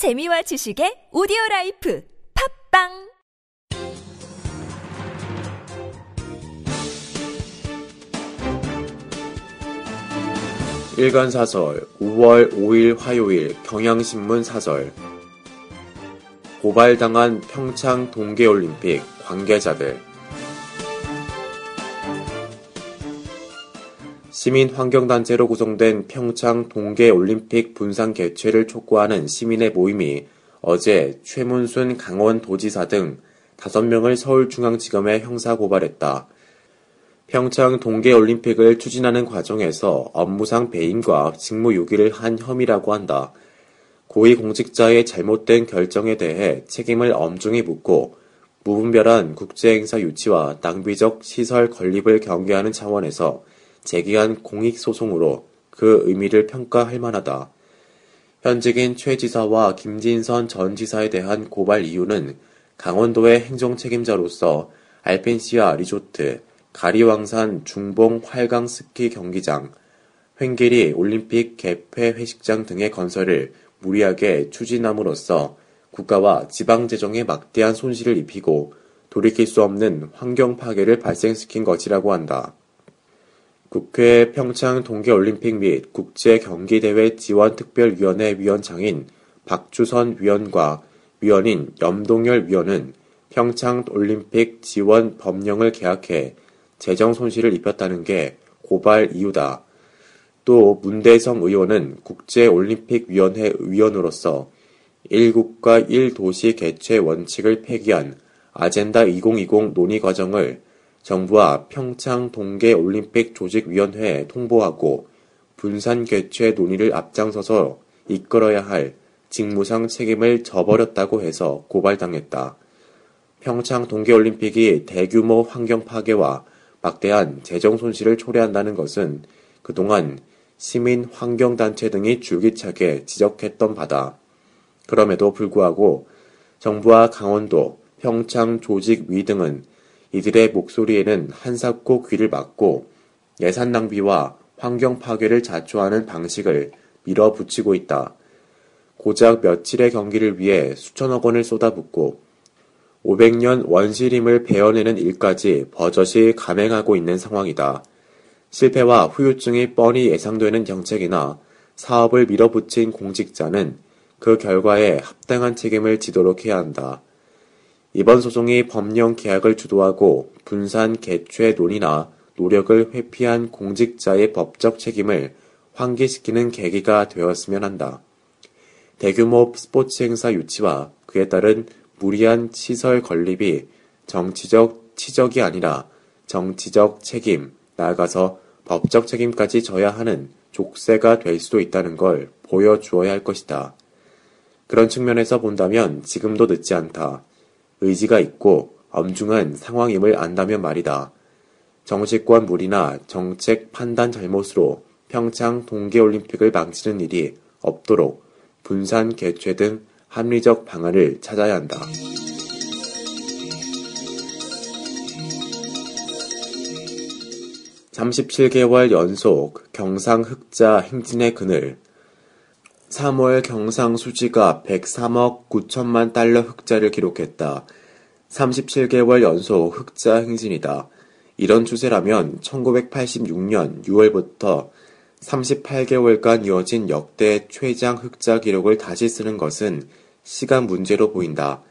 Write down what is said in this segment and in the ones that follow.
재미와 지식의 오디오 라이프 팟빵! 일간 사설 5월 5일 화요일 경향신문 사설. 고발당한 평창 동계올림픽 관계자들 시민환경단체로 구성된 평창 동계올림픽 분산 개최를 촉구하는 시민의 모임이 어제 최문순 강원도지사 등 5명을 서울중앙지검에 형사고발했다. 평창 동계올림픽을 추진하는 과정에서 업무상 배임과 직무유기를 한 혐의라고 한다. 고위공직자의 잘못된 결정에 대해 책임을 엄중히 묻고 무분별한 국제행사 유치와 낭비적 시설 건립을 경계하는 차원에서 제기한 공익소송으로 그 의미를 평가할 만하다. 현직인 최 지사와 김진선 전 지사에 대한 고발 이유는 강원도의 행정 책임자로서 알펜시아 리조트, 가리왕산 중봉 활강 스키 경기장, 횡길이 올림픽 개폐 회식장 등의 건설을 무리하게 추진함으로써 국가와 지방 재정에 막대한 손실을 입히고 돌이킬 수 없는 환경 파괴를 발생시킨 것이라고 한다. 국회 평창 동계올림픽 및 국제경기대회 지원특별위원회 위원장인 박주선 위원과 위원인 염동열 위원은 평창 올림픽 지원 법령을 개혁해 재정 손실을 입혔다는 게 고발 이유다. 또 문대성 의원은 국제올림픽위원회 위원으로서 1국가 1도시 개최 원칙을 폐기한 아젠다 2020 논의 과정을 정부와 평창 동계 올림픽 조직위원회에 통보하고 분산 개최 논의를 앞장서서 이끌어야 할 직무상 책임을 져버렸다고 해서 고발당했다. 평창 동계올림픽이 대규모 환경 파괴와 막대한 재정 손실을 초래한다는 것은 그동안 시민 환경단체 등이 줄기차게 지적했던 바다. 그럼에도 불구하고 정부와 강원도, 평창 조직위 등은 이들의 목소리에는 한사코 귀를 막고 예산 낭비와 환경 파괴를 자초하는 방식을 밀어붙이고 있다. 고작 며칠의 경기를 위해 수천억 원을 쏟아붓고 500년 원시림을 베어내는 일까지 버젓이 감행하고 있는 상황이다. 실패와 후유증이 뻔히 예상되는 정책이나 사업을 밀어붙인 공직자는 그 결과에 합당한 책임을 지도록 해야 한다. 이번 소송이 법령 계약을 주도하고 분산 개최 논의나 노력을 회피한 공직자의 법적 책임을 환기시키는 계기가 되었으면 한다. 대규모 스포츠 행사 유치와 그에 따른 무리한 시설 건립이 정치적 치적이 아니라 정치적 책임, 나아가서 법적 책임까지 져야 하는 족쇄가 될 수도 있다는 걸 보여주어야 할 것이다. 그런 측면에서 본다면 지금도 늦지 않다. 의지가 있고 엄중한 상황임을 안다면 말이다. 정치권 무리나 정책 판단 잘못으로 평창 동계올림픽을 망치는 일이 없도록 분산 개최 등 합리적 방안을 찾아야 한다. 37개월 연속 경상 흑자 행진의 그늘 3월 경상 수지가 103억 9천만 달러 흑자를 기록했다. 37개월 연속 흑자 행진이다. 이런 추세라면 1986년 6월부터 38개월간 이어진 역대 최장 흑자 기록을 다시 쓰는 것은 시간 문제로 보인다.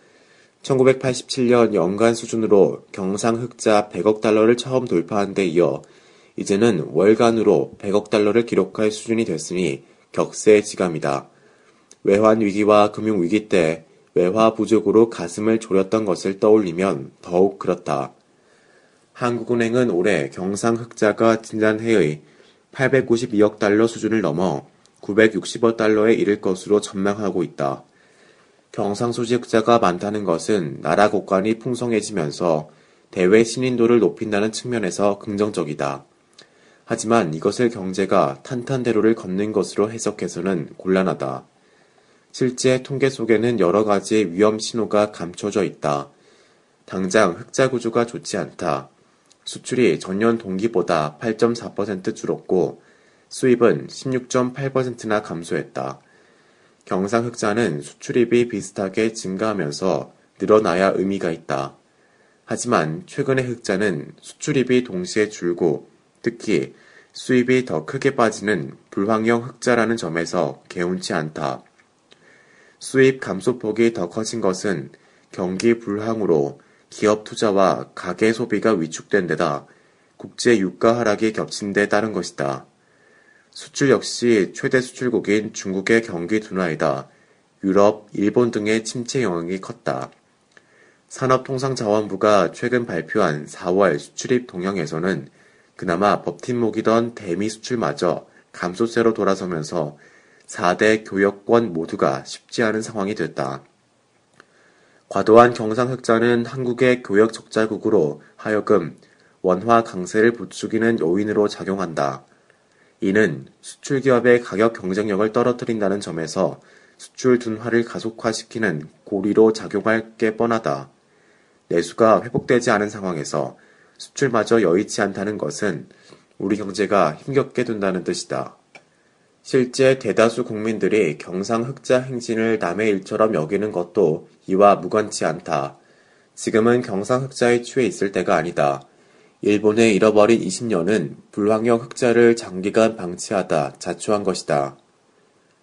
1987년 연간 수준으로 경상 흑자 100억 달러를 처음 돌파한 데 이어 이제는 월간으로 100억 달러를 기록할 수준이 됐으니 격세지감이다. 외환 위기와 금융 위기 때 외화 부족으로 가슴을 졸였던 것을 떠올리면 더욱 그렇다. 한국은행은 올해 경상 흑자가 지난해의 892억 달러 수준을 넘어 960억 달러에 이를 것으로 전망하고 있다. 경상수지 흑자가 많다는 것은 나라 국간이 풍성해지면서 대외 신인도를 높인다는 측면에서 긍정적이다. 하지만 이것을 경제가 탄탄대로를 걷는 것으로 해석해서는 곤란하다. 실제 통계 속에는 여러 가지 위험 신호가 감춰져 있다. 당장 흑자 구조가 좋지 않다. 수출이 전년 동기보다 8.4% 줄었고 수입은 16.8%나 감소했다. 경상 흑자는 수출입이 비슷하게 증가하면서 늘어나야 의미가 있다. 하지만 최근의 흑자는 수출입이 동시에 줄고 특히 수입이 더 크게 빠지는 불황형 흑자라는 점에서 개운치 않다. 수입 감소폭이 더 커진 것은 경기 불황으로 기업 투자와 가계 소비가 위축된 데다 국제 유가 하락이 겹친 데 따른 것이다. 수출 역시 최대 수출국인 중국의 경기 둔화이다. 유럽, 일본 등의 침체 영향이 컸다. 산업통상자원부가 최근 발표한 4월 수출입 동향에서는 그나마 버팀목이던 대미 수출마저 감소세로 돌아서면서 4대 교역권 모두가 쉽지 않은 상황이 됐다. 과도한 경상흑자는 한국의 교역 적자국으로 하여금 원화 강세를 부추기는 요인으로 작용한다. 이는 수출 기업의 가격 경쟁력을 떨어뜨린다는 점에서 수출 둔화를 가속화시키는 고리로 작용할 게 뻔하다. 내수가 회복되지 않은 상황에서 수출마저 여의치 않다는 것은 우리 경제가 힘겹게 된다는 뜻이다. 실제 대다수 국민들이 경상 흑자 행진을 남의 일처럼 여기는 것도 이와 무관치 않다. 지금은 경상 흑자에 취해 있을 때가 아니다. 일본의 잃어버린 20년은 불황형 흑자를 장기간 방치하다 자초한 것이다.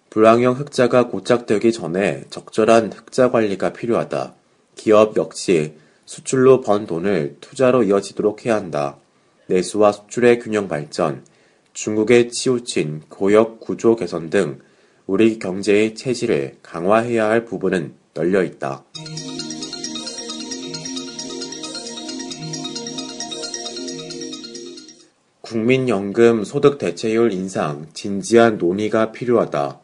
불황형 흑자가 고착되기 전에 적절한 흑자 관리가 필요하다. 기업 역시 수출로 번 돈을 투자로 이어지도록 해야 한다. 내수와 수출의 균형 발전, 중국에 치우친 고역 구조 개선 등 우리 경제의 체질을 강화해야 할 부분은 널려 있다. 국민연금 소득 대체율 인상 진지한 논의가 필요하다.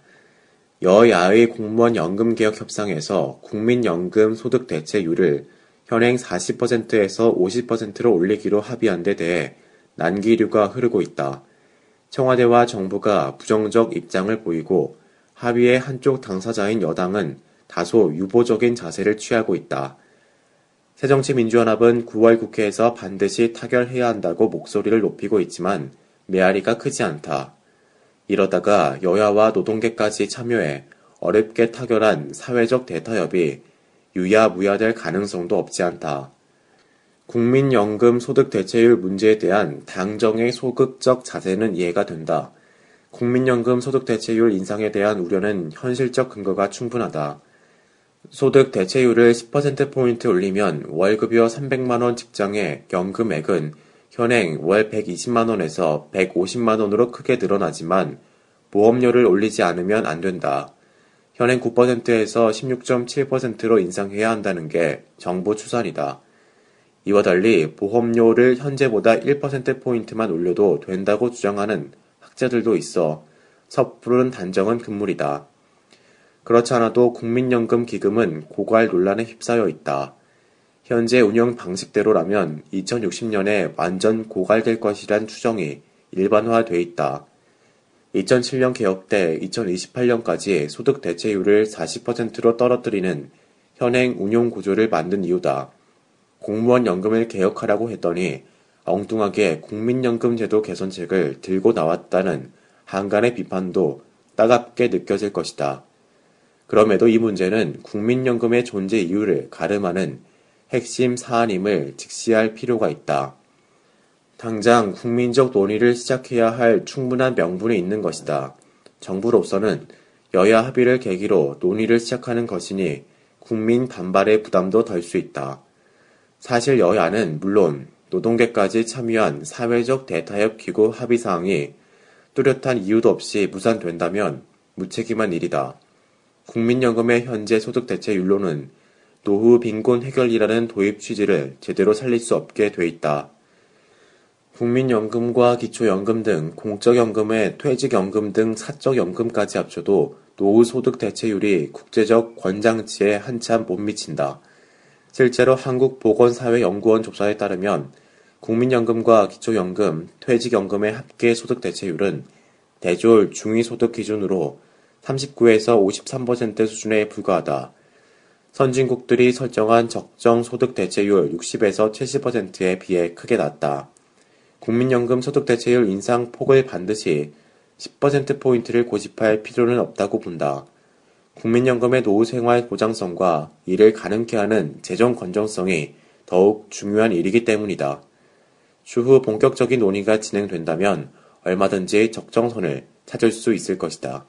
여야의 공무원 연금 개혁 협상에서 국민연금 소득 대체율을 현행 40%에서 50%로 올리기로 합의한 데 대해 난기류가 흐르고 있다. 청와대와 정부가 부정적 입장을 보이고 합의의 한쪽 당사자인 여당은 다소 유보적인 자세를 취하고 있다. 새정치민주연합은 9월 국회에서 반드시 타결해야 한다고 목소리를 높이고 있지만 메아리가 크지 않다. 이러다가 여야와 노동계까지 참여해 어렵게 타결한 사회적 대타협이 유야무야될 가능성도 없지 않다. 국민연금 소득 대체율 문제에 대한 당정의 소극적 자세는 이해가 된다. 국민연금 소득 대체율 인상에 대한 우려는 현실적 근거가 충분하다. 소득 대체율을 10%포인트 올리면 월급여 300만원 직장의 연금액은 현행 월 120만원에서 150만원으로 크게 늘어나지만 보험료를 올리지 않으면 안 된다. 현행 9%에서 16.7%로 인상해야 한다는 게 정부 추산이다. 이와 달리 보험료를 현재보다 1%포인트만 올려도 된다고 주장하는 학자들도 있어 섣부른 단정은 금물이다. 그렇지 않아도 국민연금 기금은 고갈 논란에 휩싸여 있다. 현재 운영 방식대로라면 2060년에 완전 고갈될 것이란 추정이 일반화돼 있다. 2007년 개혁 때 2028년까지 소득 대체율을 40%로 떨어뜨리는 현행 운용 구조를 만든 이유다. 공무원 연금을 개혁하라고 했더니 엉뚱하게 국민연금 제도 개선책을 들고 나왔다는 한간의 비판도 따갑게 느껴질 것이다. 그럼에도 이 문제는 국민연금의 존재 이유를 가름하는 핵심 사안임을 직시할 필요가 있다. 당장 국민적 논의를 시작해야 할 충분한 명분이 있는 것이다. 정부로서는 여야 합의를 계기로 논의를 시작하는 것이니 국민 반발의 부담도 덜 수 있다. 사실 여야는 물론 노동계까지 참여한 사회적 대타협 기구 합의 사항이 뚜렷한 이유도 없이 무산된다면 무책임한 일이다. 국민연금의 현재 소득 대체 율로는 노후 빈곤 해결이라는 도입 취지를 제대로 살릴 수 없게 돼 있다. 국민연금과 기초연금 등 공적연금의 퇴직연금 등 사적연금까지 합쳐도 노후소득 대체율이 국제적 권장치에 한참 못 미친다. 실제로 한국보건사회연구원 조사에 따르면 국민연금과 기초연금, 퇴직연금의 합계 소득 대체율은 대졸 중위소득 기준으로 39에서 53% 수준에 불과하다. 선진국들이 설정한 적정 소득 대체율 60에서 70%에 비해 크게 낮다. 국민연금 소득 대체율 인상 폭을 반드시 10%포인트를 고집할 필요는 없다고 본다. 국민연금의 노후 생활 보장성과 이를 가능케 하는 재정 건전성이 더욱 중요한 일이기 때문이다. 추후 본격적인 논의가 진행된다면 얼마든지 적정선을 찾을 수 있을 것이다.